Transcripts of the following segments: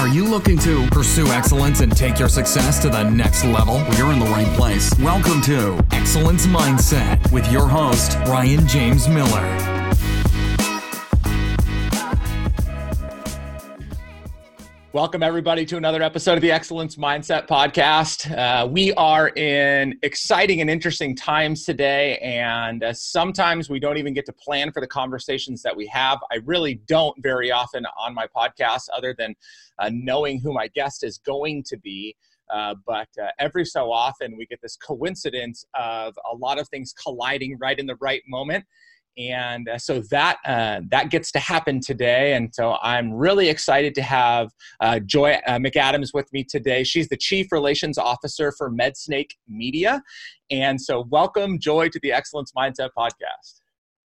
Are you looking to pursue excellence and take your success to the next level? You're in the right place. Welcome to Exsellence Mindset with your host, Ryan James Miller. Welcome, everybody, to another episode of the Exsellence Mindset Podcast. Uh, we are in exciting and interesting times today, and uh, sometimes we don't even get to plan for the conversations that we have. I really don't very often on my podcast, other than uh, knowing who my guest is going to be. Uh, but uh, every so often, we get this coincidence of a lot of things colliding right in the right moment and uh, so that uh, that gets to happen today. And so i'm really excited to have uh, joy uh, mcadams with me today. She's the chief relations officer for medsnake media. And so welcome joy to the exsellence mindset podcast.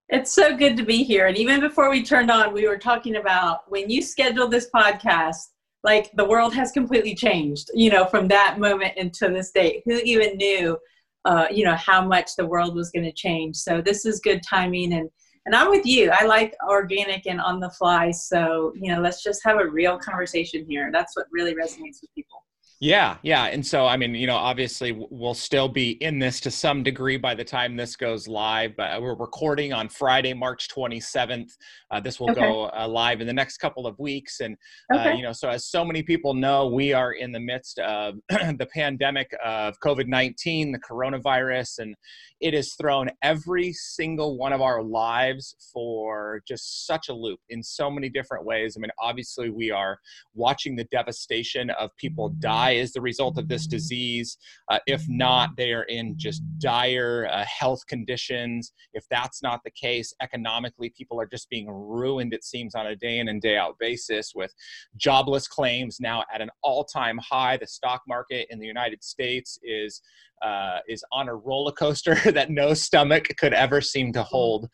It's so good to be here. And even before we turned on we were talking about when you scheduled this podcast like the world has completely changed you know from that moment until this date. Who even knew uh, you know how much the world was going to change. So this is good timing and and i'm with you. I like organic and on the fly. So you know let's just have a real conversation here. That's what really resonates with people yeah, yeah. And so, I mean, you know, obviously we'll still be in this to some degree by the time this goes live, but we're recording on Friday, March 27th. Uh, this will okay. go uh, live in the next couple of weeks. And, uh, okay. uh, you know, so as so many people know, we are in the midst of the pandemic of COVID 19, the coronavirus, and it has thrown every single one of our lives for just such a loop in so many different ways. I mean, obviously, we are watching the devastation of people die die as the result of this disease. Uh, if not, they are in just dire uh, health conditions. If that's not the case, economically, people are just being ruined, it seems, on a day in and day out basis with jobless claims now at an all time high. The stock market in the United States is. Uh, is on a roller coaster that no stomach could ever seem to hold.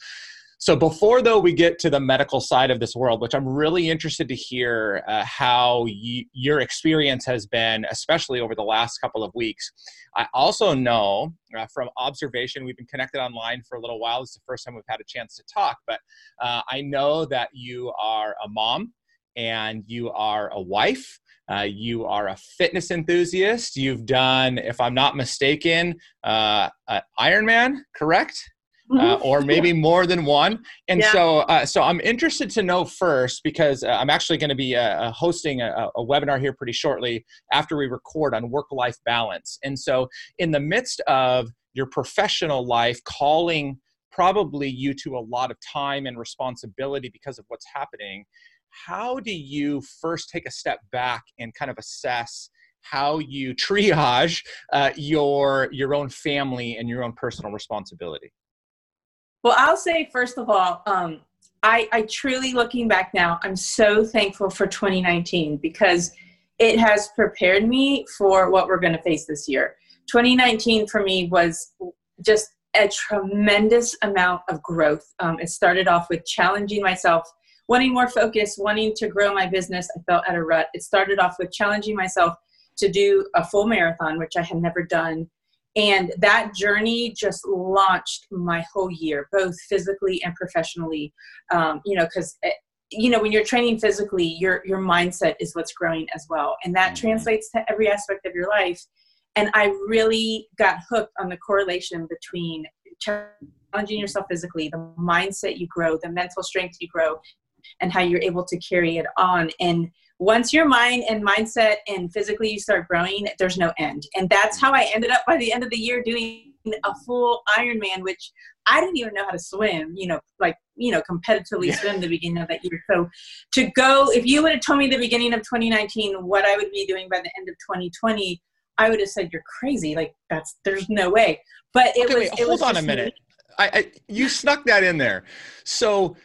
So before though we get to the medical side of this world, which I'm really interested to hear uh, how y- your experience has been, especially over the last couple of weeks. I also know uh, from observation, we've been connected online for a little while. It's the first time we've had a chance to talk, but uh, I know that you are a mom and you are a wife. Uh, you are a fitness enthusiast. You've done, if I'm not mistaken, uh, Ironman, correct? Uh, or maybe more than one. And yeah. so, uh, so I'm interested to know first because uh, I'm actually going to be uh, uh, hosting a, a, webinar here pretty shortly after we record on work-life balance. And so, in the midst of your professional life calling probably you to a lot of time and responsibility because of what's happening, how do you first take a step back and kind of assess? how you triage uh, your your own family and your own personal responsibility well, I'll say first of all, um, I, I truly looking back now, I'm so thankful for 2019 because it has prepared me for what we're going to face this year. 2019 for me was just a tremendous amount of growth. Um, it started off with challenging myself, wanting more focus, wanting to grow my business. I felt at a rut. It started off with challenging myself to do a full marathon, which I had never done and that journey just launched my whole year both physically and professionally. Um, you know because eh, you know when you're training physically your your mindset is what's growing as well. And that mm-hmm. translates to every aspect of your life. And i really got hooked on the correlation between challenging yourself physically the mindset you grow the mental strength you grow and how you're able to carry it on. And once your mind and mindset and physically you start growing, there's no end. And that's how I ended up by the end of the year doing a full Ironman, which I didn't even know how to swim, you know, like, you know, competitively yeah. swim the beginning of that year. So to go, if you would have told me the beginning of 2019 what I would be doing by the end of 2020, I would have said you're crazy. Like that's there's no way. But it okay, was. Wait, it hold was on a minute. I, I you snuck that in there. So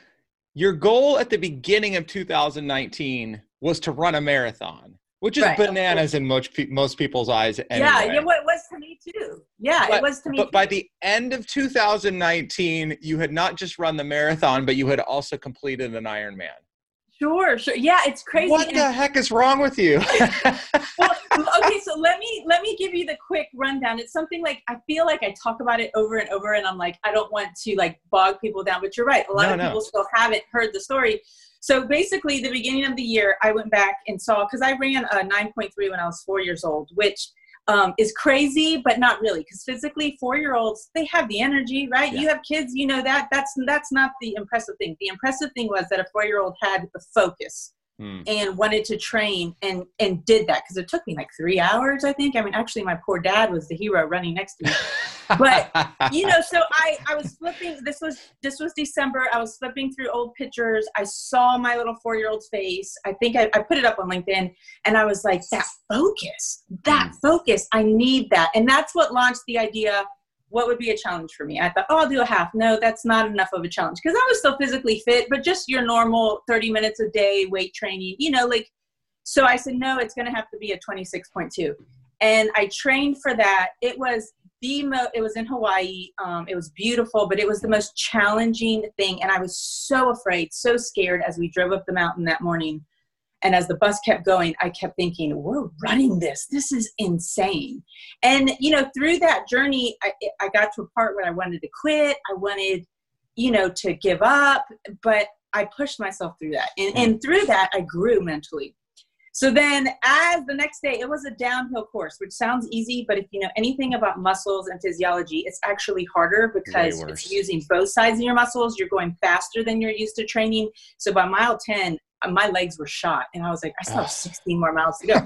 your goal at the beginning of 2019 was to run a marathon, which is right. bananas in most most people's eyes. Anyway. Yeah, yeah, well, it was to me too. Yeah, but, it was to me. But too. by the end of 2019, you had not just run the marathon, but you had also completed an Ironman. Sure, sure. Yeah, it's crazy. What the heck is wrong with you? well, okay, so let me let me give you the quick rundown. It's something like I feel like I talk about it over and over, and I'm like I don't want to like bog people down, but you're right. A lot no, of people still haven't heard the story. So basically, the beginning of the year, I went back and saw because I ran a 9.3 when I was four years old, which um, is crazy, but not really. Because physically, four-year-olds they have the energy, right? Yeah. You have kids, you know that. That's that's not the impressive thing. The impressive thing was that a four-year-old had the focus mm. and wanted to train and and did that because it took me like three hours i think. I mean actually my poor dad was the hero running next to me. But you know so i i was flipping this was this was december. I was flipping through old pictures. I saw my little four year old's face. I think I, I, put it up on linkedin and i was like that focus that mm. focus. I need that. And that's what launched the idea what would be a challenge for me? I thought, oh, I'll do a half. No, that's not enough of a challenge because I was still physically fit, but just your normal 30 minutes a day weight training, you know, like, so I said, no, it's going to have to be a 26.2. And I trained for that. It was the mo, it was in Hawaii. Um, it was beautiful, but it was the most challenging thing. And I was so afraid, so scared as we drove up the mountain that morning and as the bus kept going, I kept thinking, we're running this. This is insane. And, you know, through that journey, I, I got to a part where I wanted to quit. I wanted, you know, to give up, but I pushed myself through that. And, and mm. through that, I grew mentally. So then, as the next day, it was a downhill course, which sounds easy, but if you know anything about muscles and physiology, it's actually harder because it's using both sides of your muscles. You're going faster than you're used to training. So by mile 10, uh, my legs were shot and i was like i still have 16 more miles to go.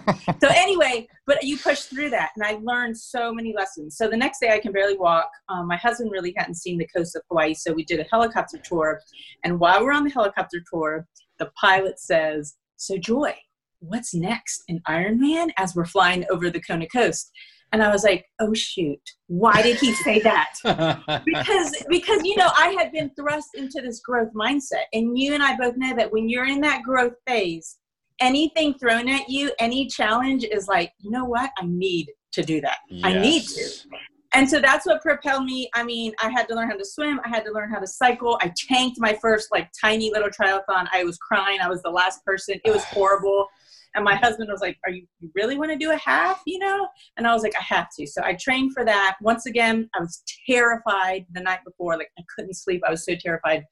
So anyway but you push through that and i learned so many lessons. So the next day i can barely walk. Um, my husband really hadn't seen the coast of hawaii so we did a helicopter tour. And while we're on the helicopter tour the pilot says so joy what's next in ironman as we're flying over the kona coast and I was like, oh shoot, why did he say that? because because you know, I had been thrust into this growth mindset. And you and I both know that when you're in that growth phase, anything thrown at you, any challenge is like, you know what? I need to do that. Yes. I need to. And so that's what propelled me. I mean, I had to learn how to swim. I had to learn how to cycle. I tanked my first like tiny little triathlon. I was crying. I was the last person. It was horrible. And my husband was like, Are you, you really want to do a half? You know? And I was like, I have to. So I trained for that. Once again, I was terrified the night before. Like I couldn't sleep. I was so terrified.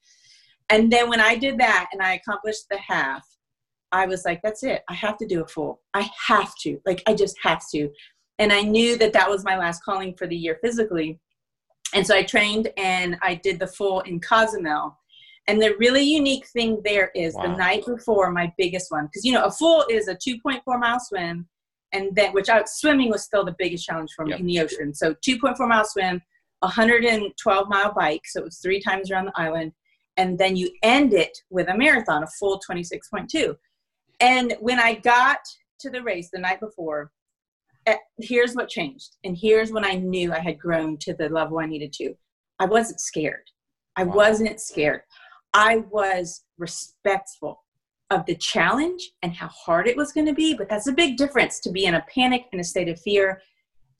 And then when I did that and I accomplished the half, I was like, That's it. I have to do a full. I have to. Like, I just have to. And I knew that that was my last calling for the year physically. And so I trained and I did the full in Cozumel and the really unique thing there is wow. the night before my biggest one, because you know a full is a 2.4 mile swim, and then which I, swimming was still the biggest challenge for me yep. in the ocean. So 2.4 mile swim, 112 mile bike, so it was three times around the island, and then you end it with a marathon, a full 26.2. And when I got to the race the night before, eh, here's what changed, and here's when I knew I had grown to the level I needed to. I wasn't scared. I wow. wasn't scared. I was respectful of the challenge and how hard it was going to be. But that's a big difference to be in a panic and a state of fear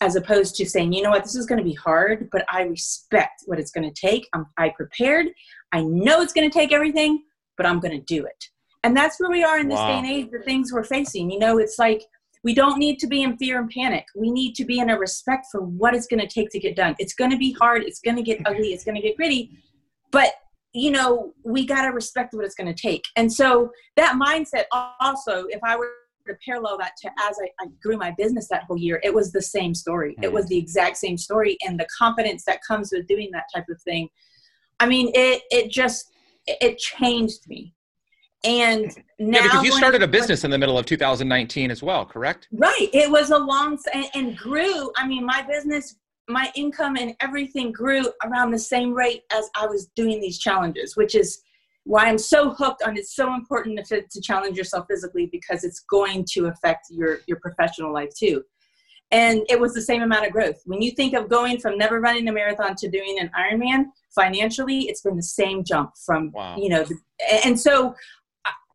as opposed to saying, you know what, this is going to be hard, but I respect what it's going to take. I'm I prepared. I know it's going to take everything, but I'm going to do it. And that's where we are in this wow. day and age, the things we're facing. You know, it's like we don't need to be in fear and panic. We need to be in a respect for what it's going to take to get done. It's going to be hard. It's going to get ugly. It's going to get gritty. But you know, we got to respect what it's going to take. And so that mindset also, if I were to parallel that to as I, I grew my business that whole year, it was the same story. Mm. It was mm. the exact same story. And the confidence that comes with doing that type of thing, I mean, it, it just, it changed me. And now, yeah, because you started a business in the middle of 2019 as well, correct? Right. It was a long and, and grew. I mean, my business my income and everything grew around the same rate as I was doing these challenges, which is why I'm so hooked on it's so important to, to challenge yourself physically because it's going to affect your, your professional life too. And it was the same amount of growth. When you think of going from never running a marathon to doing an Ironman, financially, it's been the same jump from, wow. you know, and so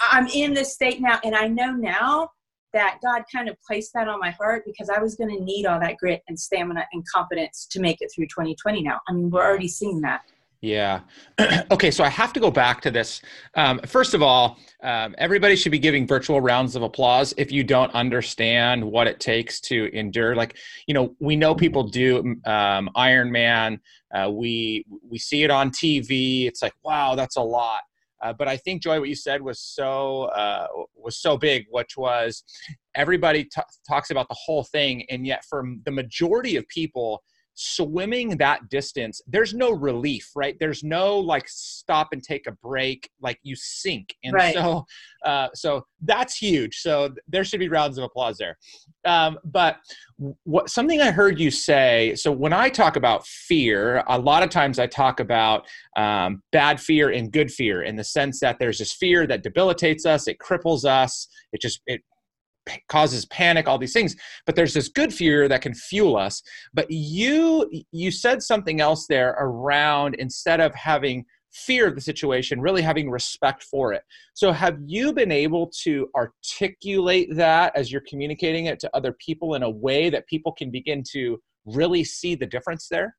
I'm in this state now, and I know now that God kind of placed that on my heart because I was going to need all that grit and stamina and confidence to make it through 2020 now. I mean, we're already seeing that. Yeah. okay, so I have to go back to this. Um, first of all, um, everybody should be giving virtual rounds of applause if you don't understand what it takes to endure. Like, you know, we know people do um, Ironman. Uh, we we see it on TV. It's like, wow, that's a lot. Uh, but I think Joy, what you said was so uh, was so big, which was everybody t- talks about the whole thing, and yet for the majority of people, swimming that distance there's no relief right? There's no like stop and take a break like you sink. And right. so uh, so that's huge. So there should be rounds of applause there. Um, but what something i heard you say so when i talk about fear a lot of times i talk about um, bad fear and good fear in the sense that there's this fear that debilitates us it cripples us it just it causes panic all these things but there's this good fear that can fuel us. But you you said something else there around instead of having fear of the situation really having respect for it. So have you been able to articulate that as you're communicating it to other people in a way that people can begin to really see the difference there?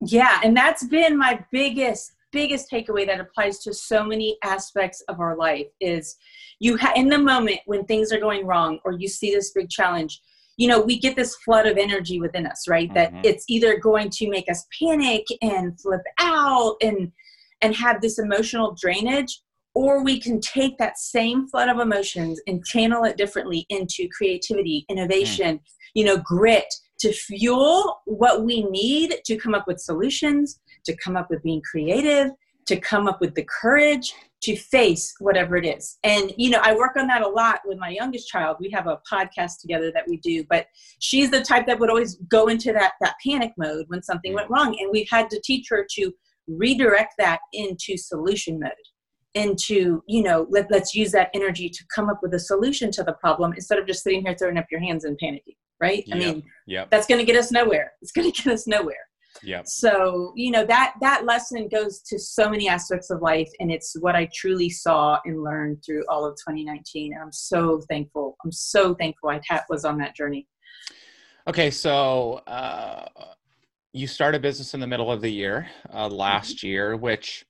Yeah and that's been my biggest biggest takeaway that applies to so many aspects of our life is you ha- in the moment when things are going wrong or you see this big challenge you know we get this flood of energy within us right mm-hmm. that it's either going to make us panic and flip out and and have this emotional drainage or we can take that same flood of emotions and channel it differently into creativity innovation mm. you know grit to fuel what we need to come up with solutions to come up with being creative, to come up with the courage to face whatever it is. And, you know, I work on that a lot with my youngest child. We have a podcast together that we do, but she's the type that would always go into that, that panic mode when something mm. went wrong. And we've had to teach her to redirect that into solution mode into you know let, let's use that energy to come up with a solution to the problem instead of just sitting here throwing up your hands and panicking right yep. i mean yep. that's going to get us nowhere it's going to get us nowhere yeah. So, you know, that that lesson goes to so many aspects of life and it's what I truly saw and learned through all of 2019 and I'm so thankful. I'm so thankful I was on that journey. Okay, so uh, you start a business in the middle of the year uh, last mm-hmm. year, which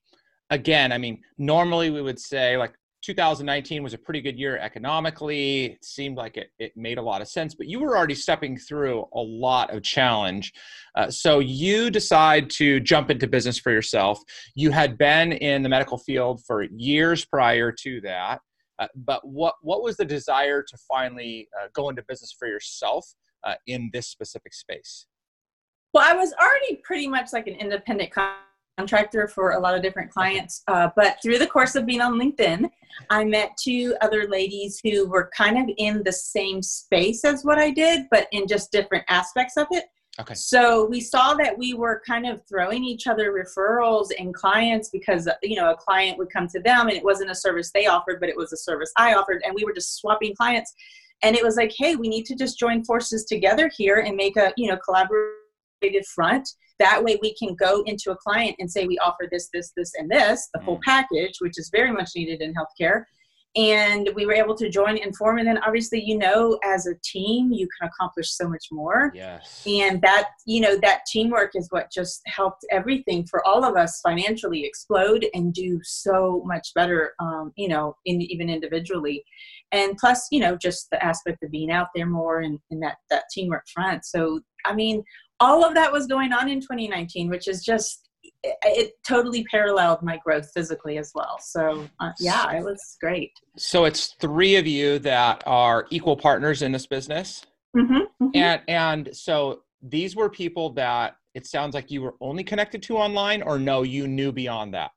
again, I mean, normally we would say like 2019 was a pretty good year economically. It seemed like it, it made a lot of sense, but you were already stepping through a lot of challenge. Uh, so you decide to jump into business for yourself. You had been in the medical field for years prior to that. Uh, but what, what was the desire to finally uh, go into business for yourself uh, in this specific space? Well, I was already pretty much like an independent contractor for a lot of different clients. Uh, but through the course of being on LinkedIn, I met two other ladies who were kind of in the same space as what I did, but in just different aspects of it. Okay. So we saw that we were kind of throwing each other referrals and clients because you know a client would come to them and it wasn't a service they offered, but it was a service I offered, and we were just swapping clients. And it was like, hey, we need to just join forces together here and make a you know collaborative front. That way we can go into a client and say we offer this this this and this the full mm. package which is very much needed in healthcare. And we were able to join and form and then obviously you know as a team you can accomplish so much more. Yes. And that you know that teamwork is what just helped everything for all of us financially explode and do so much better um, you know in, even individually. And plus you know just the aspect of being out there more and, and that that teamwork front. So i mean all of that was going on in 2019, which is just it, it totally paralleled my growth physically as well. So uh, yeah, it was great. So it's three of you that are equal partners in this business, mm-hmm, mm-hmm. and and so these were people that it sounds like you were only connected to online, or no, you knew beyond that.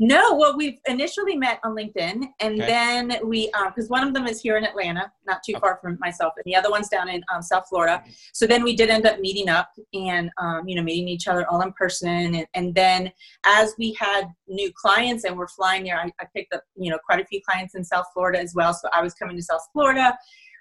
No, well, we've initially met on LinkedIn, and okay. then we, because um, one of them is here in Atlanta, not too okay. far from myself, and the other one's down in um, South Florida. So then we did end up meeting up and, um, you know, meeting each other all in person. And, and, then as we had new clients and we're flying there, I, I, picked up, you know, quite a few clients in South Florida as well. So I was coming to South Florida.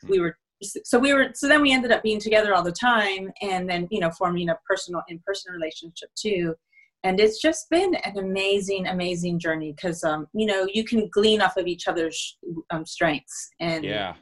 We were so we were so then we ended up being together all the time and then you know forming a personal in-person relationship too and it's just been an amazing amazing journey because um, you know you can glean off of each other's um, strengths and yeah.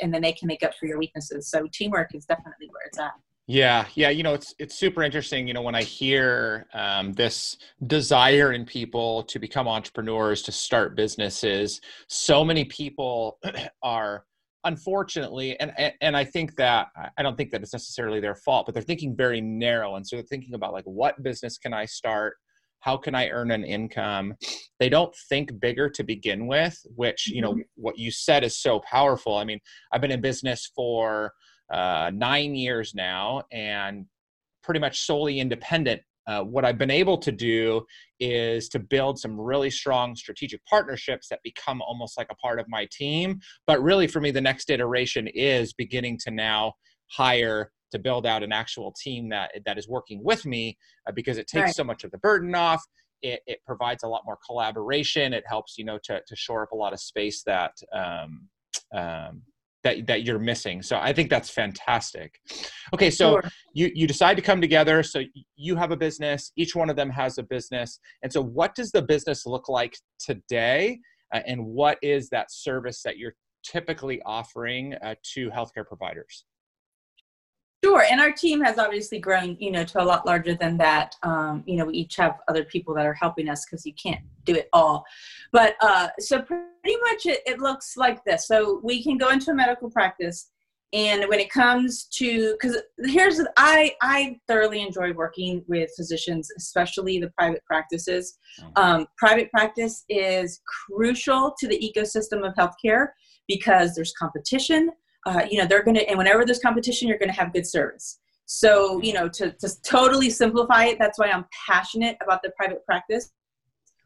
and then they can make up for your weaknesses. So teamwork is definitely where it's at. Yeah. Yeah you know it's it's super interesting you know when i hear um, this desire in people to become entrepreneurs to start businesses so many people are unfortunately and and i think that i don't think that it's necessarily their fault but they're thinking very narrow and so they're thinking about like what business can i start? How can i earn an income? They don't think bigger to begin with which you know mm-hmm. what you said is so powerful. I mean i've been in business for uh, nine years now and pretty much solely independent uh, what I've been able to do is to build some really strong strategic partnerships that become almost like a part of my team. But really, for me, the next iteration is beginning to now hire to build out an actual team that that is working with me uh, because it takes right. so much of the burden off. It, it, provides a lot more collaboration. It helps you know to to shore up a lot of space that um, um, that that you're missing. So I think that's fantastic. Okay, so sure. you you decide to come together. So you have a business. Each one of them has a business. And so, what does the business look like today? Uh, and what is that service that you're typically offering uh, to healthcare providers? Sure, and our team has obviously grown, you know, to a lot larger than that. Um, you know, we each have other people that are helping us because you can't do it all. But uh, so pretty much it, it looks like this. So we can go into a medical practice, and when it comes to, because here's I I thoroughly enjoy working with physicians, especially the private practices. Mm-hmm. Um, private practice is crucial to the ecosystem of healthcare because there's competition uh, you know they're going to and whenever there's competition you're going to have good service. So you know to, to totally simplify it that's why i'm passionate about the private practice.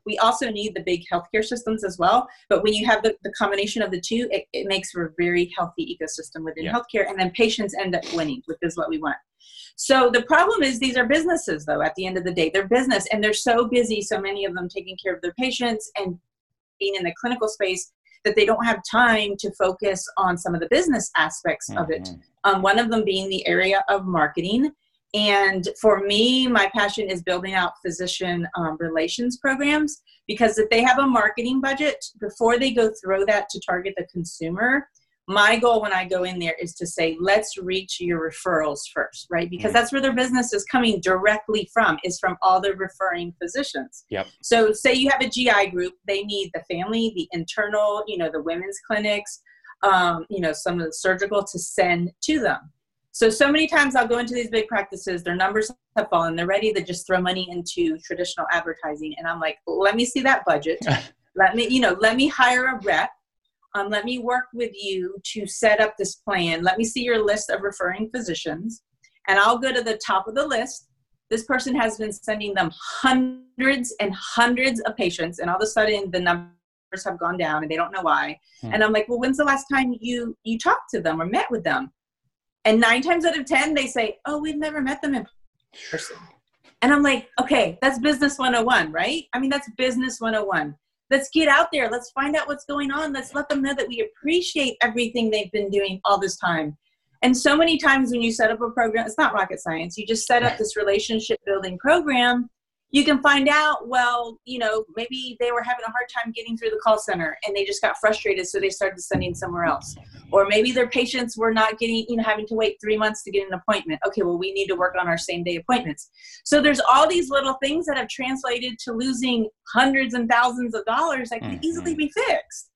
We also need the big healthcare systems as well but when you have the, the combination of the two it, it makes for a very healthy ecosystem within yeah. healthcare and then patients end up winning which is what we want. So the problem is these are businesses though at the end of the day. They're business and they're so busy so many of them taking care of their patients and being in the clinical space that they don't have time to focus on some of the business aspects mm-hmm. of it. Mm-hmm. Um, one of them being the area of marketing. And for me, my passion is building out physician um, relations programs because if they have a marketing budget, before they go throw that to target the consumer, my goal when I go in there is to say, let's reach your referrals first, right? Because mm that's where their business is coming directly from, is from all the referring physicians. Yep. So say you have a GI group, they need the family, the internal, you know, the women's clinics, um, you know, some of the surgical to send to them. So so many times I'll go into these big practices, their numbers have fallen, they're ready to just throw money into traditional advertising. And I'm like, let me see that budget. let me, you know, let me hire a rep um, let me work with you to set up this plan. Let me see your list of referring physicians. And I'll go to the top of the list. This person has been sending them hundreds and hundreds of patients, and all of a sudden the numbers have gone down and they don't know why. Hmm. And I'm like, well, when's the last time you you talked to them or met with them? And nine times out of ten, they say, oh, we've never met them in person. And I'm like, okay, that's business 101, right? I mean, that's business 101 let's get out there. Let's find out what's going on. Let's let them know that we appreciate everything they've been doing all this time. And so many times when you set up a program it's not rocket science. You just set up this relationship building program you can find out well you know maybe they were having a hard time getting through the call center and they just got frustrated so they started sending somewhere else. Or maybe their patients were not getting you know having to wait three months to get an appointment. Okay well we need to work on our same day appointments. So there's all these little things that have translated to losing hundreds and thousands of dollars that can mm-hmm. easily be fixed.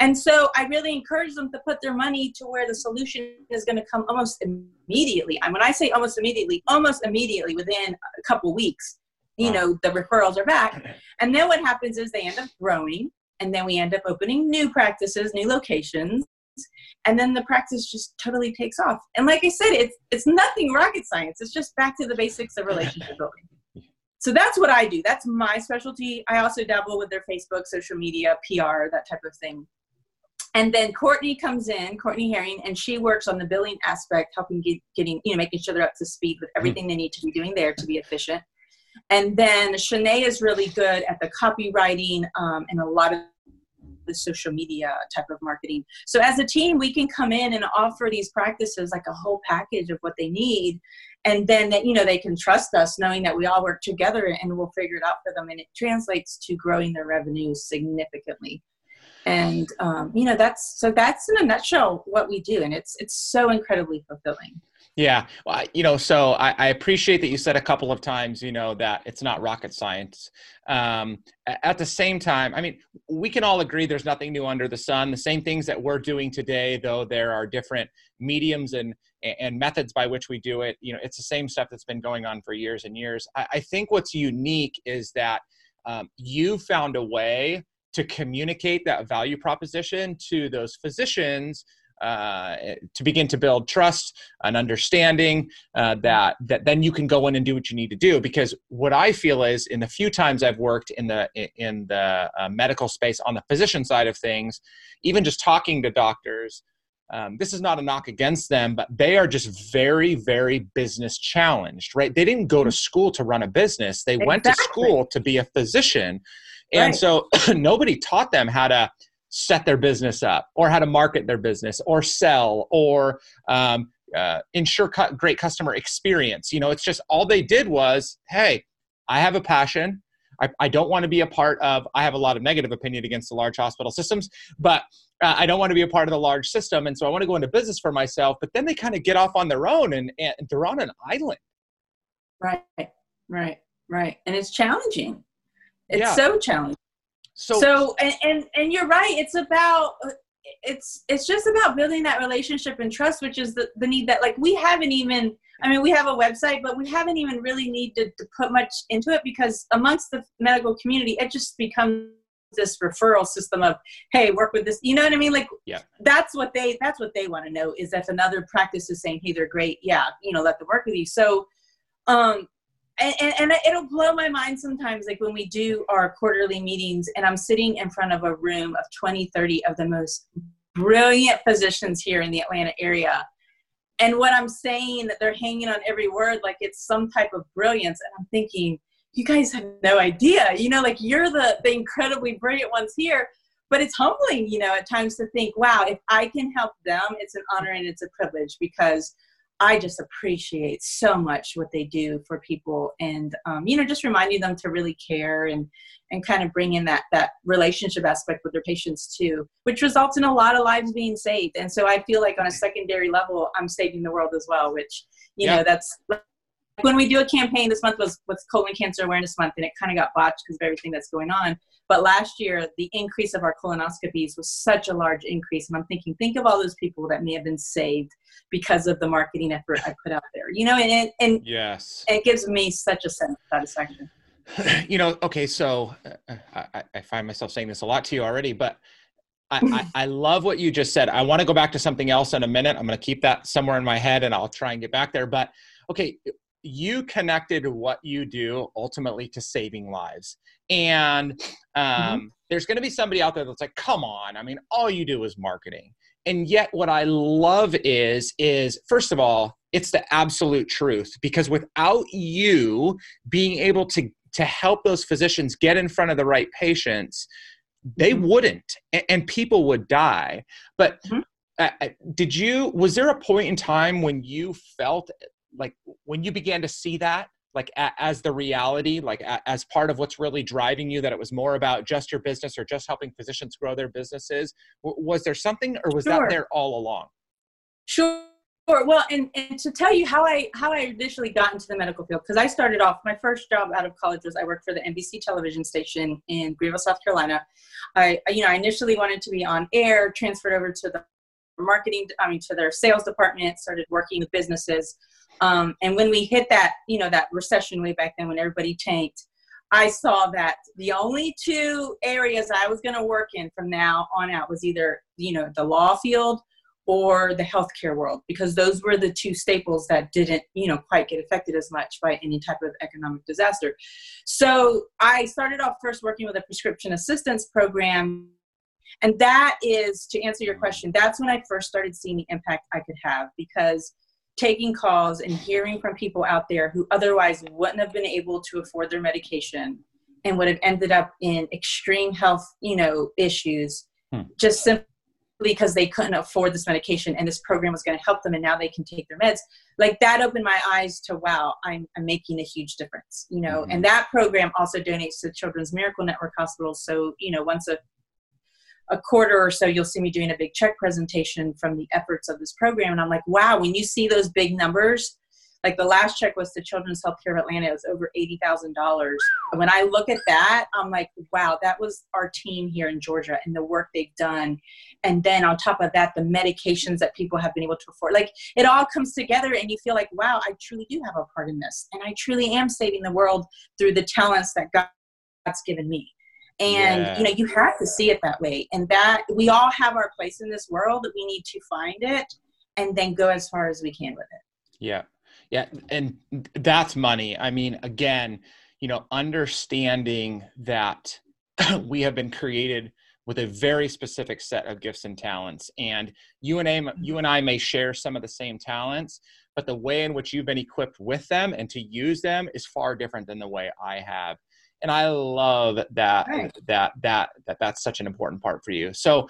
And so I really encourage them to put their money to where the solution is going to come almost immediately. And when I say almost immediately, almost immediately within a couple weeks you know the referrals are back. And then what happens is they end up growing and then we end up opening new practices new locations and then the practice just totally takes off. And like i said it's it's nothing rocket science. It's just back to the basics of relationship building. So that's what i do. That's my specialty. I also dabble with their facebook social media pr that type of thing. And then Courtney comes in, Courtney Herring, and she works on the billing aspect, helping get, getting, you know, making sure they're up to speed with everything mm. they need to be doing there to be efficient. And then Shanae is really good at the copywriting um, and a lot of the social media type of marketing. So as a team, we can come in and offer these practices like a whole package of what they need. And then that, you know, they can trust us knowing that we all work together and we'll figure it out for them. And it translates to growing their revenues significantly. and um, you know that's so that's in a nutshell what we do and it's it's so incredibly fulfilling yeah well, you know so I, I, appreciate that you said a couple of times you know that it's not rocket science. Um, at the same time i mean we can all agree there's nothing new under the sun. The same things that we're doing today though there are different mediums and and methods by which we do it you know it's the same stuff that's been going on for years and years. I, I think what's unique is that um, you found a way to communicate that value proposition to those physicians uh, to begin to build trust and understanding uh, that that then you can go in and do what you need to do. Because what i feel is in the few times i've worked in the in the uh, medical space on the physician side of things even just talking to doctors um, this is not a knock against them but they are just very very business challenged right? They didn't go to school to run a business. They exactly. went to school to be a physician. And right. so nobody taught them how to set their business up or how to market their business or sell or um, uh, ensure cu- great customer experience. You know, it's just all they did was, hey, I have a passion. I, I don't want to be a part of, I have a lot of negative opinion against the large hospital systems, but uh, I don't want to be a part of the large system. And so I want to go into business for myself. But then they kind of get off on their own and, and they're on an island. Right, right, right. And it's challenging. It's yeah. so challenging. So, so and, and and you're right. It's about it's it's just about building that relationship and trust, which is the, the need that like we haven't even I mean we have a website, but we haven't even really needed to put much into it because amongst the medical community, it just becomes this referral system of hey work with this you know what i mean like yeah that's what they that's what they want to know is if another practice is saying hey they're great yeah you know let them work with you so um and, and, it'll blow my mind sometimes like when we do our quarterly meetings and i'm sitting in front of a room of 20 30 of the most brilliant physicians here in the atlanta area. And what i'm saying that they're hanging on every word like it's some type of brilliance. And i'm thinking you guys have no idea. You know like you're the the incredibly brilliant ones here. But it's humbling you know at times to think wow if i can help them it's an honor and it's a privilege because I just appreciate so much what they do for people, and um, you know, just reminding them to really care and and kind of bring in that that relationship aspect with their patients too, which results in a lot of lives being saved. And so I feel like on a secondary level, I'm saving the world as well, which you yeah. know that's when we do a campaign. This month was was colon cancer awareness month, and it kind of got botched because of everything that's going on. But last year, the increase of our colonoscopies was such a large increase. And I'm thinking, think of all those people that may have been saved because of the marketing effort I put out there. You know, and and yes, it gives me such a sense of satisfaction. You know, okay, so uh, I, I find myself saying this a lot to you already, but I, I, I, love what you just said. I want to go back to something else in a minute. I'm going to keep that somewhere in my head and I'll try and get back there. But okay, you connected what you do ultimately to saving lives. And mm-hmm. um, mm-hmm. there's going to be somebody out there that's like, come on. I mean, all you do is marketing. And yet what I love is, is first of all, it's the absolute truth because without you being able to, to help those physicians get in front of the right patients, they mm-hmm. wouldn't and, and, people would die. But mm-hmm. uh, uh did you, was there a point in time when you felt like when you began to see that like a, as the reality like a, as part of what's really driving you that it was more about just your business or just helping physicians grow their businesses w- was there something or was sure. that there all along? Sure. Well and, and to tell you how i how i initially got into the medical field because i started off my first job out of college was i worked for the nbc television station in greenville south carolina. I you know i initially wanted to be on air transferred over to the marketing i mean to their sales department started working with businesses um, and when we hit that, you know, that recession way back then when everybody tanked, I saw that the only two areas I was going to work in from now on out was either, you know, the law field or the healthcare world, because those were the two staples that didn't, you know, quite get affected as much by any type of economic disaster. So I started off first working with a prescription assistance program. And that is, to answer your question, that's when I first started seeing the impact I could have because – taking calls and hearing from people out there who otherwise wouldn't have been able to afford their medication and would have ended up in extreme health you know issues hmm. just simply because they couldn't afford this medication and this program was going to help them and now they can take their meds like that opened my eyes to wow i'm, I'm making a huge difference you know mm-hmm. and that program also donates to children's miracle network hospitals so you know once a a quarter or so, you'll see me doing a big check presentation from the efforts of this program. And I'm like, wow, when you see those big numbers, like the last check was to Children's Healthcare of Atlanta, it was over $80,000. When I look at that, I'm like, wow, that was our team here in Georgia and the work they've done. And then on top of that, the medications that people have been able to afford. Like it all comes together and you feel like, wow, I truly do have a part in this. And I truly am saving the world through the talents that God's given me and yeah. you know you have to see it that way. And that we all have our place in this world that we need to find it and then go as far as we can with it. Yeah. Yeah. And that's money. I mean again you know understanding that we have been created with a very specific set of gifts and talents. And you and I, you and I may share some of the same talents but the way in which you've been equipped with them and to use them is far different than the way I have and I love that right. that that that that's such an important part for you. So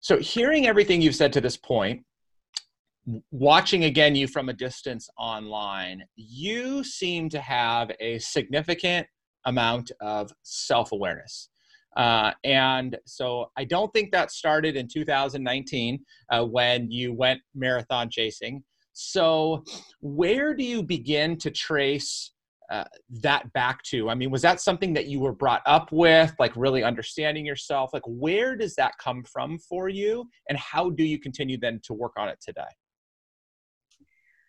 so hearing everything you've said to this point, watching again you from a distance online, you seem to have a significant amount of self-awareness. Uh, and so I don't think that started in 2019 uh, when you went marathon chasing. So, where do you begin to trace uh, that back to? I mean, was that something that you were brought up with, like really understanding yourself? Like, where does that come from for you? And how do you continue then to work on it today?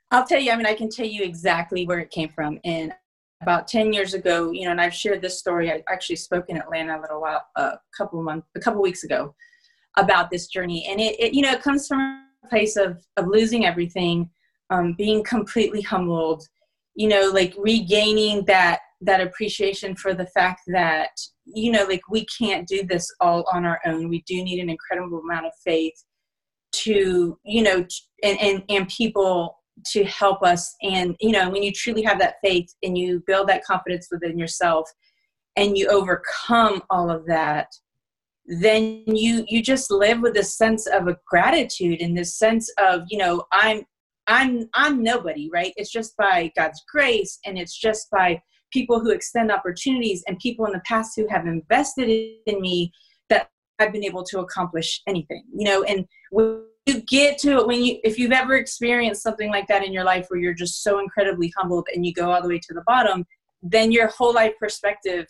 I'll tell you, I mean, I can tell you exactly where it came from. And about 10 years ago, you know, and I've shared this story. I actually spoke in Atlanta a little while, a couple months, a couple weeks ago about this journey. And it, it you know, it comes from a place of, of losing everything, um, being completely humbled, you know like regaining that that appreciation for the fact that you know like we can't do this all on our own. We do need an incredible amount of faith to you know and and, and people to help us. And you know when you truly have that faith and you build that confidence within yourself and you overcome all of that then you you just live with this sense of a gratitude and this sense of you know i'm I'm I'm nobody, right? It's just by God's grace and it's just by people who extend opportunities and people in the past who have invested in me that I've been able to accomplish anything. You know, and when you get to it when you if you've ever experienced something like that in your life where you're just so incredibly humbled and you go all the way to the bottom, then your whole life perspective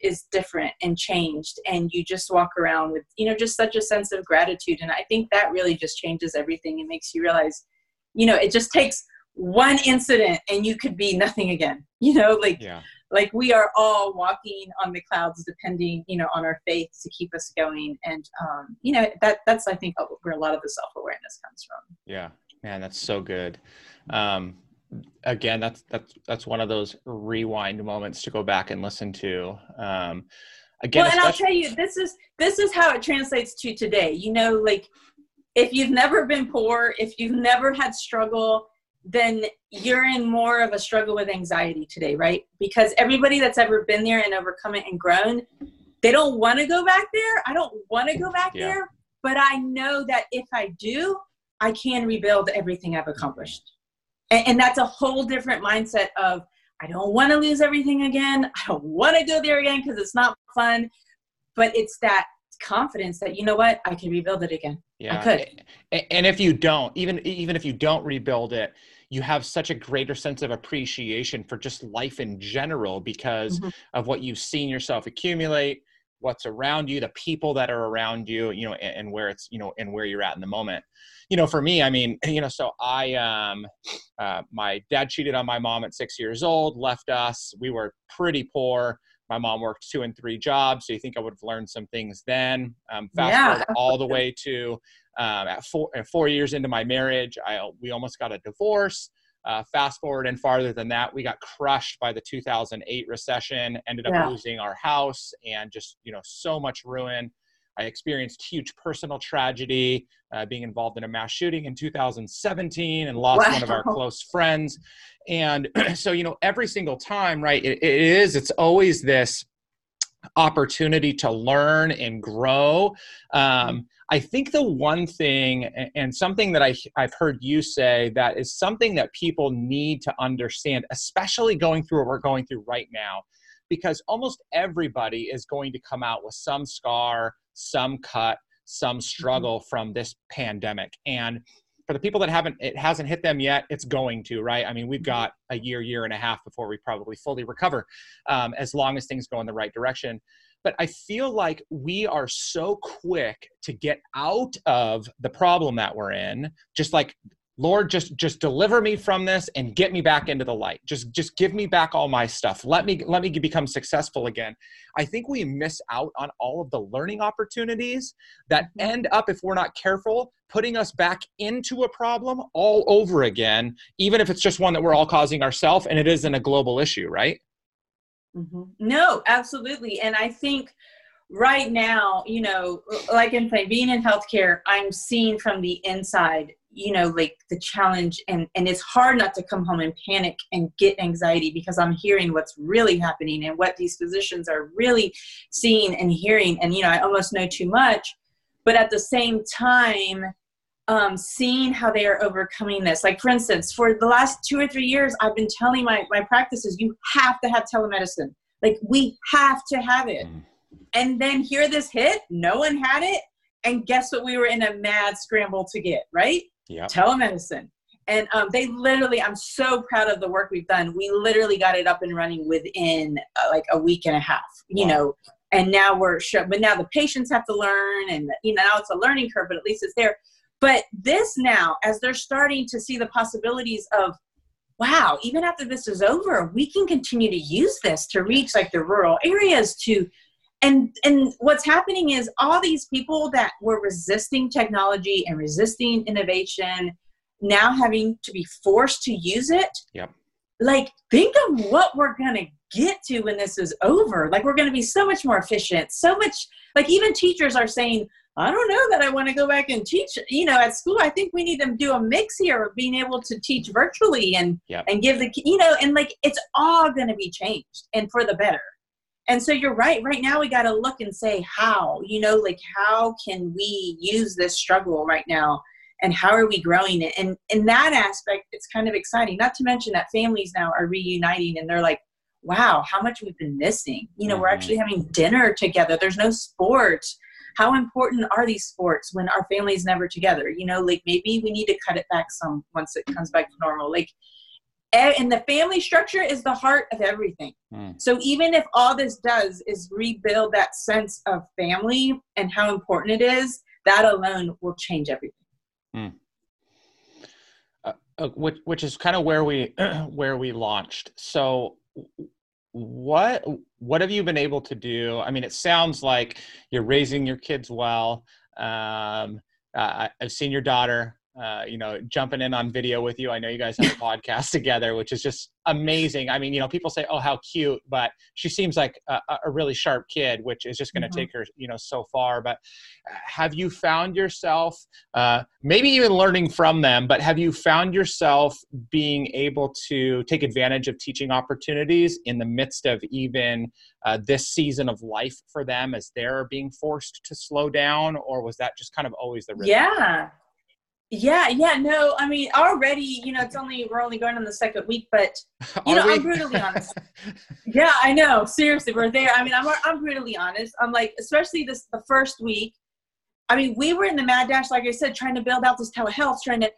is different and changed and you just walk around with you know just such a sense of gratitude and i think that really just changes everything and makes you realize you know it just takes one incident and you could be nothing again you know like yeah. like we are all walking on the clouds depending you know on our faith to keep us going. And um you know that that's i think where a lot of the self-awareness comes from. Yeah. Man that's so good. Um again that's that's that's one of those rewind moments to go back and listen to. Um again well, and i'll tell you this is this is how it translates to today. You know like if you've never been poor, if you've never had struggle, then you're in more of a struggle with anxiety today, right? Because everybody that's ever been there and overcome it and grown, they don't want to go back there. I don't want to go back yeah. there, but I know that if I do, I can rebuild everything I've accomplished. And, and that's a whole different mindset of I don't want to lose everything again. I don't want to go there again because it's not fun. But it's that confidence that you know what I can rebuild it again. Yeah, I could. And if you don't, even even if you don't rebuild it, you have such a greater sense of appreciation for just life in general because mm-hmm. of what you've seen yourself accumulate, what's around you, the people that are around you, you know, and, and where it's you know and where you're at in the moment. You know, for me, I mean, you know, so I um, uh, my dad cheated on my mom at six years old, left us. We were pretty poor my mom worked two and three jobs. So you think I would have learned some things then? Um, fast yeah. forward all the way to um, at four, at four years into my marriage, I we almost got a divorce. Uh, fast forward and farther than that, we got crushed by the 2008 recession. Ended up yeah. losing our house and just you know so much ruin. I experienced huge personal tragedy, uh, being involved in a mass shooting in 2017 and lost wow. one of our close friends. And so, you know, every single time, right, it, it is, it's always this opportunity to learn and grow. Um, I think the one thing, and something that I, I've heard you say, that is something that people need to understand, especially going through what we're going through right now. Because almost everybody is going to come out with some scar, some cut, some mm-hmm. struggle from this pandemic. And for the people that haven't it hasn't hit them yet it's going to right i mean we've mm-hmm. got a year year and a half before we probably fully recover um, as long as things go in the right direction but i feel like we are so quick to get out of the problem that we're in just like lord just just deliver me from this and get me back into the light. Just just give me back all my stuff. Let me let me become successful again. I think we miss out on all of the learning opportunities that mm-hmm. end up if we're not careful putting us back into a problem all over again even if it's just one that we're all causing ourselves and it isn't a global issue right? Mm-hmm. no absolutely. And i think right now you know like i'm saying being in healthcare i'm seeing from the inside you know like the challenge and and it's hard not to come home and panic and get anxiety because i'm hearing what's really happening and what these physicians are really seeing and hearing. And you know i almost know too much but at the same time um, seeing how they are overcoming this. Like for instance for the last two or three years i've been telling my my practices you have to have telemedicine. Like we have to have it. Mm. and then here this hit no one had it and guess what we were in a mad scramble to get right yep. telemedicine. And um, they literally, I'm so proud of the work we've done. We literally got it up and running within uh, like a week and a half, you wow. know. And now we're, show- but now the patients have to learn, and you know now it's a learning curve, but at least it's there. But this now, as they're starting to see the possibilities of, wow, even after this is over, we can continue to use this to reach like the rural areas to and and what's happening is all these people that were resisting technology and resisting innovation now having to be forced to use it yep. like think of what we're gonna get to when this is over. Like we're gonna be so much more efficient so much like even teachers are saying i don't know that i want to go back and teach you know at school i think we need to do a mix here of being able to teach virtually and yep. and give the you know and like it's all gonna be changed and for the better and so you're right right now we got to look and say how? You know like how can we use this struggle right now? And how are we growing it? And in that aspect it's kind of exciting. Not to mention that families now are reuniting and they're like wow how much we've been missing. You know mm-hmm. we're actually having dinner together. There's no sports how important are these sports when our family's never together? You know like maybe we need to cut it back some once it comes back to normal. Like and the family structure is the heart of everything. Mm. So even if all this does is rebuild that sense of family and how important it is, that alone will change everything. Mm. Uh, uh, which, which is kind of where we where we launched. So what what have you been able to do? I mean, it sounds like you're raising your kids well. Um, uh, I've seen your daughter uh, you know, jumping in on video with you. I know you guys have a podcast together, which is just amazing. I mean, you know, people say, "Oh, how cute," but she seems like a, a really sharp kid, which is just going to mm-hmm. take her, you know, so far. But uh, have you found yourself, uh, maybe even learning from them, but have you found yourself being able to take advantage of teaching opportunities in the midst of even uh, this season of life for them as they're being forced to slow down, or was that just kind of always the rhythm? Yeah. Yeah, yeah, no, I mean already, you know, it's only we're only going on the second week, but you know, we? I'm brutally honest. yeah, I know. Seriously, we're there. I mean, I'm I'm brutally honest. I'm like, especially this the first week. I mean, we were in the mad dash, like I said, trying to build out this telehealth, trying to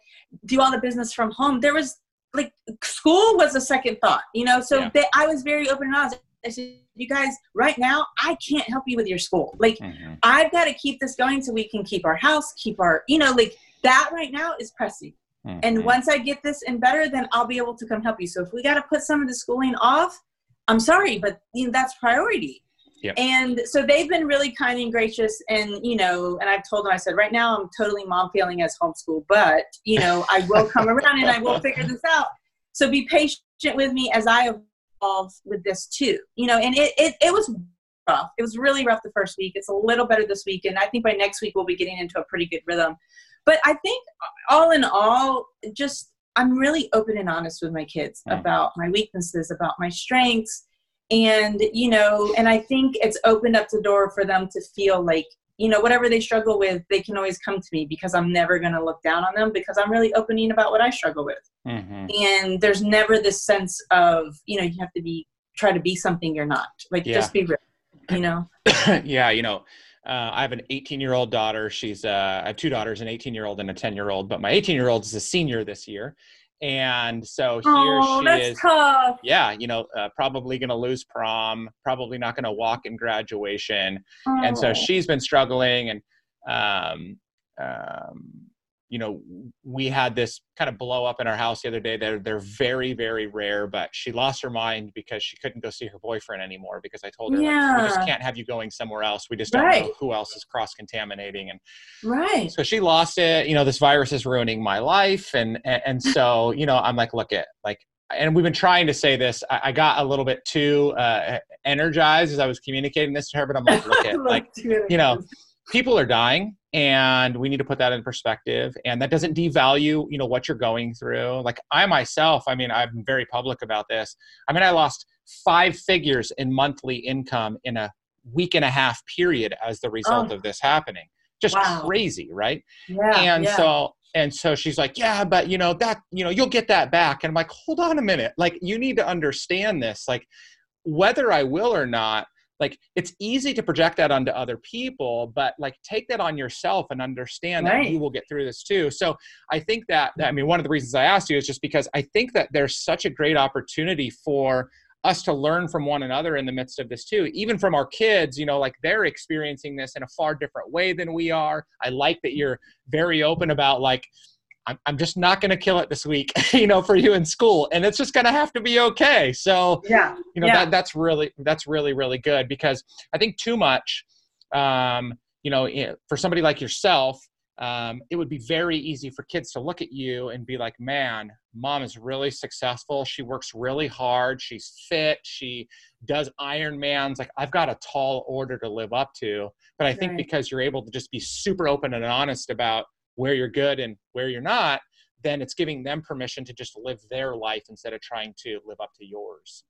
do all the business from home. There was like school was a second thought, you know. So yeah. they, I was very open and honest. I said, you guys, right now, I can't help you with your school. Like, mm-hmm. I've got to keep this going so we can keep our house, keep our, you know, like that right now is pressing. Mm-hmm. And once I get this in better, then I'll be able to come help you. So if we got to put some of the schooling off, I'm sorry, but you know, that's priority. Yep. And so they've been really kind and gracious. And, you know, and I've told them, I said, right now I'm totally mom feeling as homeschool, but, you know, I will come around and I will figure this out. So be patient with me as I evolve with this too. You know, and it, it, it was rough. It was really rough the first week. It's a little better this week. And I think by next week we'll be getting into a pretty good rhythm. But I think all in all, just I'm really open and honest with my kids mm. about my weaknesses, about my strengths. And, you know, and I think it's opened up the door for them to feel like, you know, whatever they struggle with, they can always come to me because I'm never going to look down on them because I'm really opening about what I struggle with. Mm-hmm. And there's never this sense of, you know, you have to be try to be something you're not. Like Yeah. just be real, you know? yeah, you know, uh, I have an 18 year old daughter. She's uh, I have two daughters, an 18 year old and a 10 year old. But my 18 year old is a senior this year, and so here Oh, she that's is. tough. Yeah, you know, uh, probably going to lose prom, probably not going to walk in graduation, and so Oh. she's been struggling and um, um, you know we had this kind of blow up in our house the other day. They're, they're very very rare but she lost her mind because she couldn't go see her boyfriend anymore because i told her like, we just can't have you going somewhere else. We just don't Right. know who else is cross contaminating and right. so she lost it. You know this virus is ruining my life. And and, and so you know i'm like look at like and we've been trying to say this. I, I got a little bit too uh, energized as i was communicating this to her but i'm like look at like you know, people are dying and we need to put that in perspective. And that doesn't devalue you know what you're going through. Like i myself i mean i'm very public about this. I mean i lost five figures in monthly income in a week and a half period as the result Oh. of this happening. Just Wow. crazy right? Yeah, and yeah. so and so she's like yeah but you know that you know you'll get that back. And i'm like hold on a minute. Like you need to understand this. Like whether i will or not like it's easy to project that onto other people but like take that on yourself and understand that you will get through this too. So i think that, that i mean one of the reasons i asked you is just because i think that there's such a great opportunity for us to learn from one another in the midst of this too. Even from our kids you know like they're experiencing this in a far different way than we are. I like that you're very open about like i'm, I'm just not going to kill it this week you know for you in school and it's just going to have to be okay. So yeah, you know Yeah. that that's really that's really really good because i think too much um you know for somebody like yourself um, it would be very easy for kids to look at you and be like man mom is really successful. She works really hard. She's fit. She does ironmans like i've got a tall order to live up to but i think Right. because you're able to just be super open and honest about where you're good and where you're not then it's giving them permission to just live their life instead of trying to live up to yours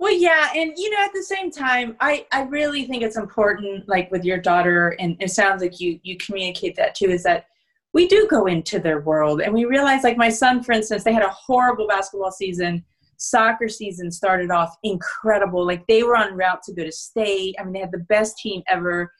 Well, yeah, and you know, at the same time, I I really think it's important, like with your daughter, and it sounds like you you communicate that too, is that we do go into their world, and we realize, like my son, for instance, they had a horrible basketball season. Soccer season started off incredible. Like they were on route to go to state. I mean, they had the best team ever.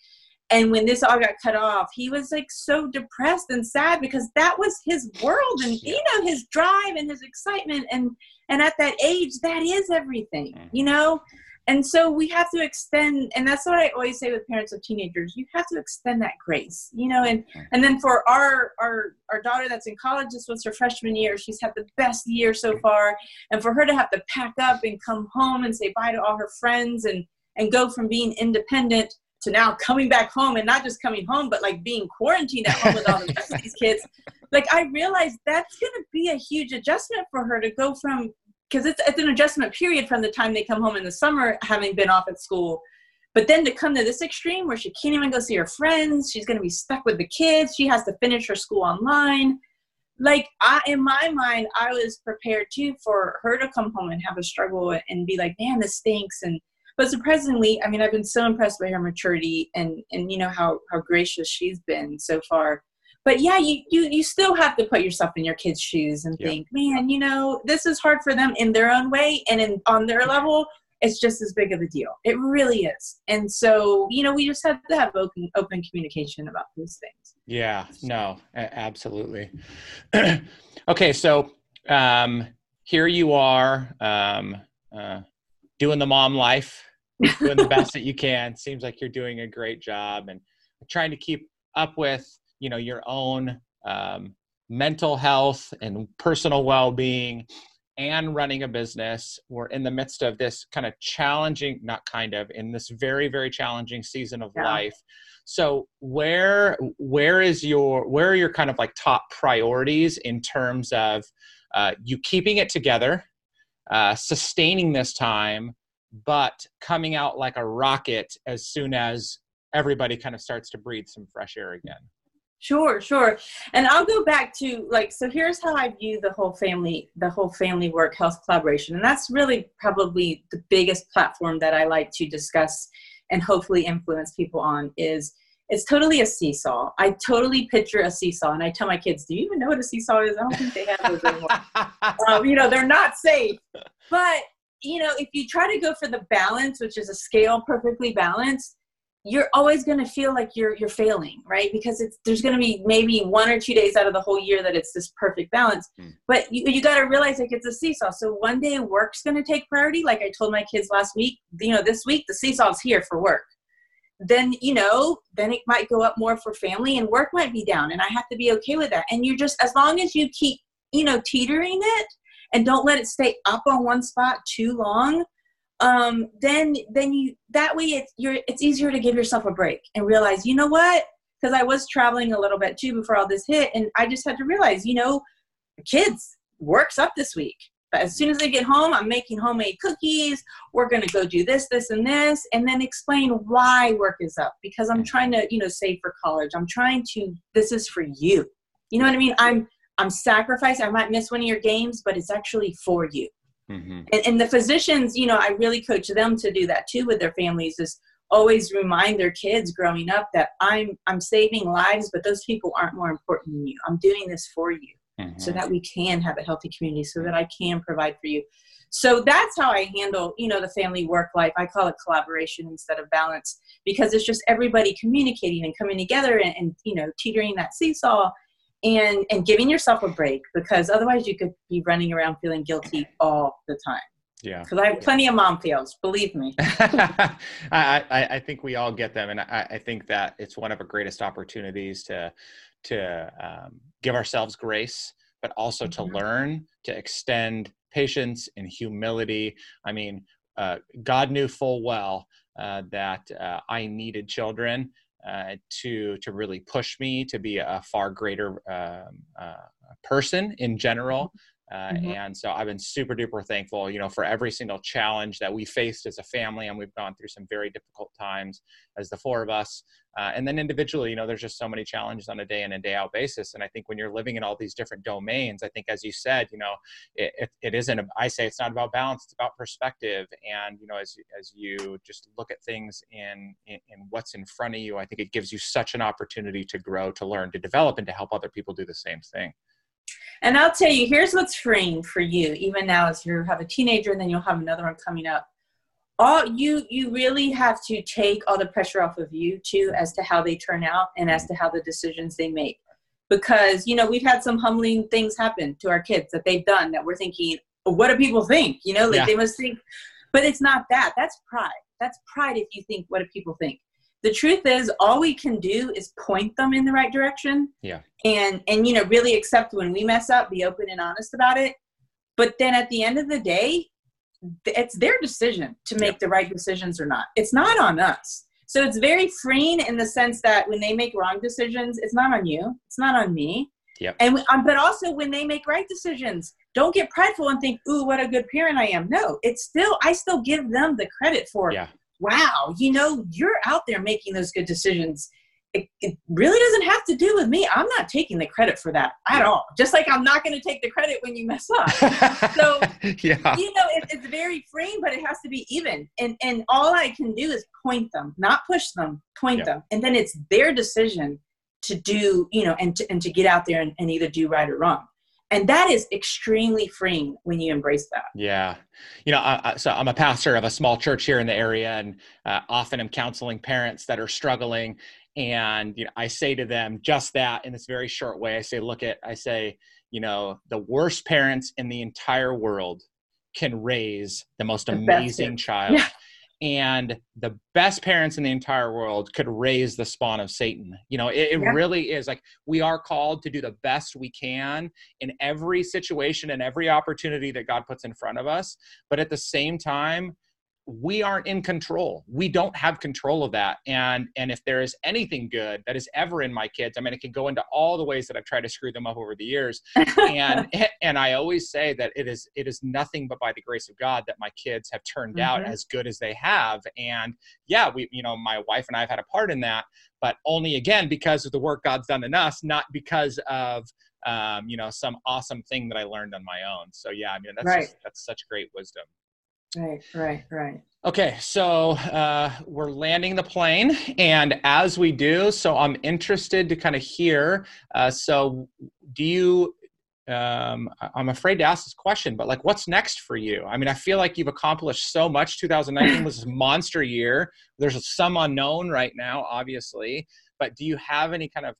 And when this all got cut off, he was like so depressed and sad because that was his world and you know his drive and his excitement and and at that age that is everything Mhm. you know? And so we have to extend and that's what i always say with parents of teenagers you have to extend that grace you know? And and then for our our our daughter that's in college this was her freshman year she's had the best year so far. And for her to have to pack up and come home and say bye to all her friends and and go from being independent to now coming back home and not just coming home but like being quarantined at home with all the rest of these kids. Like i realized that's going to be a huge adjustment for her to go from because it's, it's an adjustment period from the time they come home in the summer having been off at school. But then to come to this extreme where she can't even go see her friends she's going to be stuck with the kids she has to finish her school online. Like I, in my mind i was prepared too for her to come home and have a struggle and be like man this stinks and but surprisingly i mean i've been so impressed by her maturity and and you know how how gracious she's been so far. But yeah you you, you still have to put yourself in your kids shoes and Yeah. think man you know this is hard for them in their own way and in on their level. It's just as big of a deal. It really is. And so you know we just have to have open open communication about those things. Yeah, no, absolutely. okay, so um, here you are um, uh, doing the mom life, doing the best that you can. Seems like you're doing a great job and trying to keep up with, you know, your own um, mental health and personal well-being and running a business. We're in the midst of this kind of challenging, not kind of, in this very, very challenging season of Yeah. life. So where where is your where are your kind of like top priorities in terms of uh, you keeping it together, uh, sustaining this time, but coming out like a rocket as soon as everybody kind of starts to breathe some fresh air again. Sure, sure. And I'll go back to like so here's how I view the whole family the whole family work health collaboration. And that's really probably the biggest platform that I like to discuss and hopefully influence people on is it's totally a seesaw. I totally picture a seesaw and I tell my kids, "Do you even know what a seesaw is? I don't think they have those anymore." um, you know, they're not safe. But you know, if you try to go for the balance, which is a scale perfectly balanced, you're always going to feel like you're you're failing right? Because it's there's going to be maybe one or two days out of the whole year that it's this perfect balance. Mm. but you, you got to realize like it's a seesaw. So one day work's going to take priority. Like i told my kids last week you know this week the seesaw's here for work. Then you know then it might go up more for family and work might be down and i have to be okay with that. And you're just as long as you keep you know teetering it and don't let it stay up on one spot too long um, then then you that way it's you're it's easier to give yourself a break and realize you know what? Because I was traveling a little bit too before all this hit and I just had to realize you know kids works up this week. But as soon as they get home I'm making homemade cookies we're going to go do this this and this and then explain why work is up because I'm trying to you know save for college. I'm trying to this is for you. You know what I mean? I'm I'm sacrificing I might miss one of your games but it's actually for you Mm-hmm. And, and the physicians, you know, I really coach them to do that too with their families is always remind their kids growing up that I'm I'm saving lives, but those people aren't more important than you. I'm doing this for you mm-hmm. so that we can have a healthy community, so that I can provide for you. So that's how I handle, you know, the family work life. I call it collaboration instead of balance because it's just everybody communicating and coming together and, and you know, teetering that seesaw and and giving yourself a break because otherwise you could be running around feeling guilty all the time. Yeah. Because i have plenty of mom feels believe me. I, I, I think we all get them and I, I think that it's one of our greatest opportunities to to um, give ourselves grace but also to mm-hmm. learn to extend patience and humility. I mean uh, god knew full well uh, that uh, i needed children uh, to to really push me to be a far greater um, uh, person in general uh, mm-hmm. And so I've been super duper thankful, you know, for every single challenge that we faced as a family, and we've gone through some very difficult times as the four of us. Uh, and then individually, you know, there's just so many challenges on a day in and day out basis. And I think when you're living in all these different domains, I think as you said, you know, it, it, it isn't. I say it's not about balance; it's about perspective. And you know, as as you just look at things in, in in what's in front of you, I think it gives you such an opportunity to grow, to learn, to develop, and to help other people do the same thing. And I'll tell you, here's what's freeing for you, even now as you have a teenager and then you'll have another one coming up. All you you really have to take all the pressure off of you too as to how they turn out and as to how the decisions they make. Because, you know, we've had some humbling things happen to our kids that they've done that we're thinking, what do people think? You know, like yeah. they must think but it's not that. That's pride. That's pride if you think what do people think the truth is all we can do is point them in the right direction. Yeah. And and you know really accept when we mess up be open and honest about it. But then at the end of the day it's their decision to make the right decisions or not. It's not on us. So it's very freeing in the sense that when they make wrong decisions it's not on you. It's not on me. Yep. And um, but also when they make right decisions, don't get prideful and think, "Ooh, what a good parent I am." No, it's still I still give them the credit for yeah wow, you know, you're out there making those good decisions. It, it, really doesn't have to do with me. I'm not taking the credit for that at all. Just like I'm not going to take the credit when you mess up. so, yeah. you know, it, it's very freeing, but it has to be even. And and all I can do is point them, not push them, point yeah. them, and then it's their decision to do, you know, and to and to get out there and, and either do right or wrong and that is extremely freeing when you embrace that. Yeah. You know I, so i'm a pastor of a small church here in the area and uh, often i'm counseling parents that are struggling. And you know i say to them just that in this very short way. I say look at i say you know the worst parents in the entire world can raise the most the amazing child. Yeah and the best parents in the entire world could raise the spawn of satan you know it, it yeah. really is like we are called to do the best we can in every situation and every opportunity that god puts in front of us but at the same time we aren't in control. We don't have control of that. And and if there is anything good that is ever in my kids i mean it can go into all the ways that i've tried to screw them up over the years. And and i always say that it is it is nothing but by the grace of god that my kids have turned mm-hmm. out as good as they have. And yeah we you know my wife and i have had a part in that but only again because of the work god's done in us not because of um, you know some awesome thing that i learned on my own. So yeah i mean that's right. just, that's such great wisdom Right, right, right. Okay, so uh, we're landing the plane, and as we do, so I'm interested to kind of hear. Uh, so, do you um, I'm afraid to ask this question, but like, what's next for you? I mean, I feel like you've accomplished so much. 2019 was a monster year. There's some unknown right now, obviously, but do you have any kind of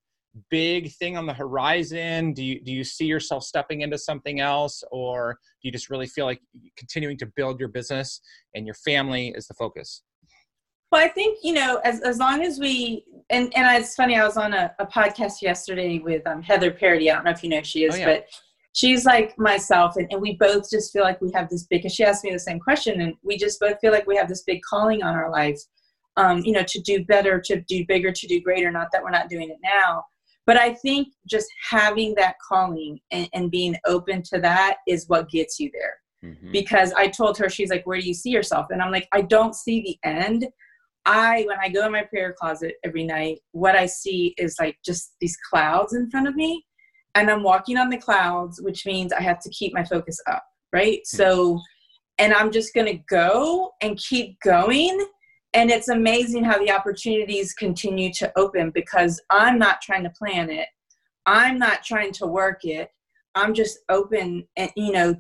big thing on the horizon? Do you do you see yourself stepping into something else, or do you just really feel like continuing to build your business and your family is the focus? Well, I think you know, as as long as we and and it's funny. I was on a, a podcast yesterday with um, Heather Parody. I don't know if you know who she is, oh, yeah. but she's like myself, and, and we both just feel like we have this big. Cause she asked me the same question, and we just both feel like we have this big calling on our life. Um, you know, to do better, to do bigger, to do greater. Not that we're not doing it now, but I think just having that calling and, and being open to that is what gets you there. Mm-hmm. Because I told her, she's like, Where do you see yourself? And I'm like, I don't see the end. I, when I go in my prayer closet every night, what I see is like just these clouds in front of me. And I'm walking on the clouds, which means I have to keep my focus up, right? Mm-hmm. So, and I'm just going to go and keep going and it's amazing how the opportunities continue to open because i'm not trying to plan it. I'm not trying to work it. I'm just open and you know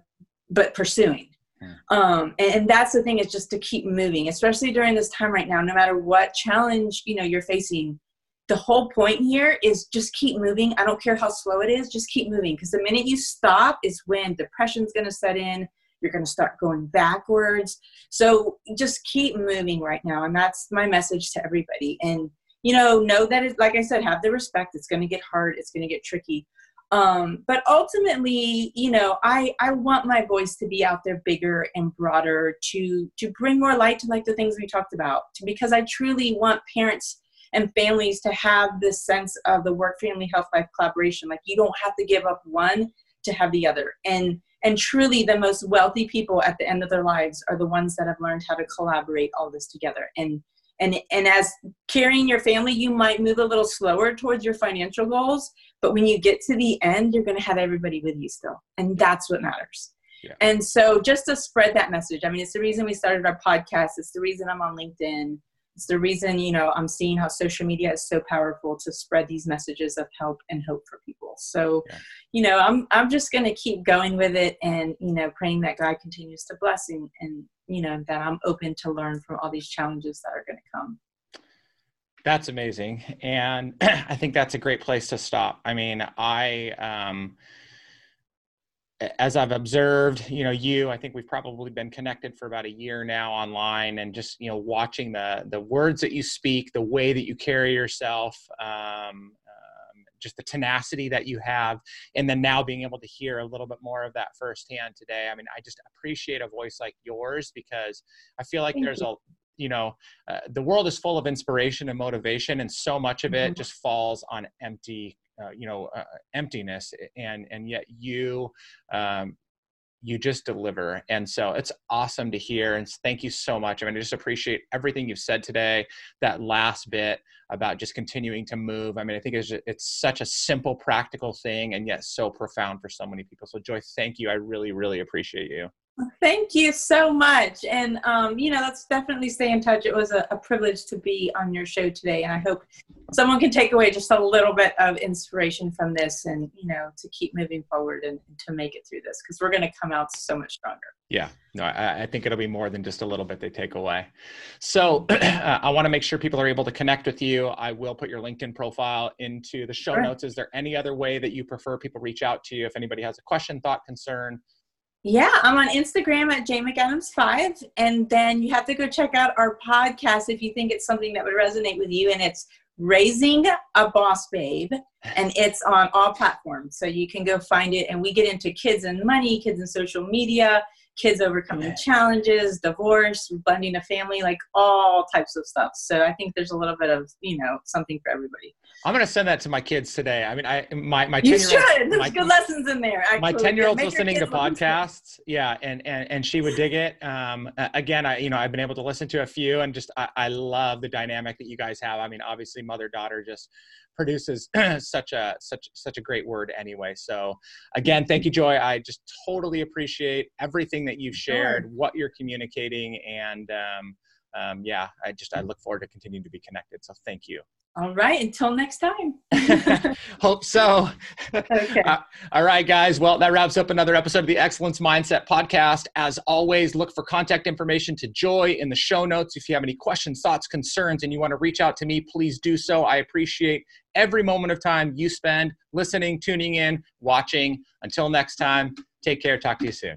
but pursuing. Hmm. um, and, and, that's the thing is just to keep moving especially during this time right now no matter what challenge you know you're facing. The whole point here is just keep moving. I don't care how slow it is just keep moving. Because the minute you stop is when depression's going to set in you're going to start going backwards. So just keep moving right now and that's my message to everybody. And you know know that it like i said have the respect. It's going to get hard. It's going to get tricky. Um, but ultimately you know i i want my voice to be out there bigger and broader to to bring more light to like the things we talked about because i truly want parents and families to have this sense of the work family health life collaboration. Like you don't have to give up one to have the other. And and truly the most wealthy people at the end of their lives are the ones that have learned how to collaborate all this together. And and and as carrying your family you might move a little slower towards your financial goals but when you get to the end you're going to have everybody with you still. And that's what matters. Yeah. and so just to spread that message i mean it's the reason we started our podcast it's the reason i'm on linkedin it's the reason you know i'm seeing how social media is so powerful to spread these messages of help and hope for people so yeah. you know i'm i'm just going to keep going with it and you know praying that god continues to bless and, and you know that i'm open to learn from all these challenges that are going to come. That's amazing. And i think that's a great place to stop. I mean i um as I've observed, you know, you, I think we've probably been connected for about a year now online and just, you know, watching the, the words that you speak, the way that you carry yourself, um, um, just the tenacity that you have. And then now being able to hear a little bit more of that firsthand today. I mean, I just appreciate a voice like yours because I feel like Thank there's you. a, you know uh, the world is full of inspiration and motivation and so much of it mm-hmm. just falls on empty uh, you know uh, emptiness and and yet you um, you just deliver. And so it's awesome to hear and thank you so much. I mean i just appreciate everything you've said today that last bit about just continuing to move. I mean i think it's, it's such a simple practical thing and yet so profound for so many people. So joy thank you. I really really appreciate you Thank you so much. And, um, you know, let's definitely stay in touch. It was a, a, privilege to be on your show today. And I hope someone can take away just a little bit of inspiration from this and, you know, to keep moving forward and, and to make it through this because we're going to come out so much stronger. Yeah, no, I, I, think it'll be more than just a little bit they take away. So I want to make sure people are able to connect with you. I will put your LinkedIn profile into the show sure. notes. Is there any other way that you prefer people reach out to you if anybody has a question, thought, concern? Yeah, I'm on Instagram at jmcadams5. And then you have to go check out our podcast if you think it's something that would resonate with you. And it's Raising a Boss Babe. And it's on all platforms. So you can go find it. And we get into kids and money, kids and social media, kids overcoming challenges, divorce, blending a family, like all types of stuff. So I think there's a little bit of, you know, something for everybody. I'm gonna send that to my kids today. I mean, I my my you should. There's my, good lessons in there. Actually. My ten year old's listening to podcasts. Yeah, and and and she would dig it. Um, again, I you know I've been able to listen to a few, and just I, I love the dynamic that you guys have. I mean, obviously, mother daughter just produces such a such such a great word anyway. So again, thank you, Joy. I just totally appreciate everything that you've shared, sure. what you're communicating, and um, um, yeah, I just I look forward to continuing to be connected. So thank you. All right. Until next time. Hope so. Okay. Uh, all right, guys. Well, that wraps up another episode of the Exsellence Mindset Podcast. As always, look for contact information to Joy in the show notes. If you have any questions, thoughts, concerns, and you want to reach out to me, please do so. I appreciate every moment of time you spend listening, tuning in, watching. Until next time, take care. Talk to you soon.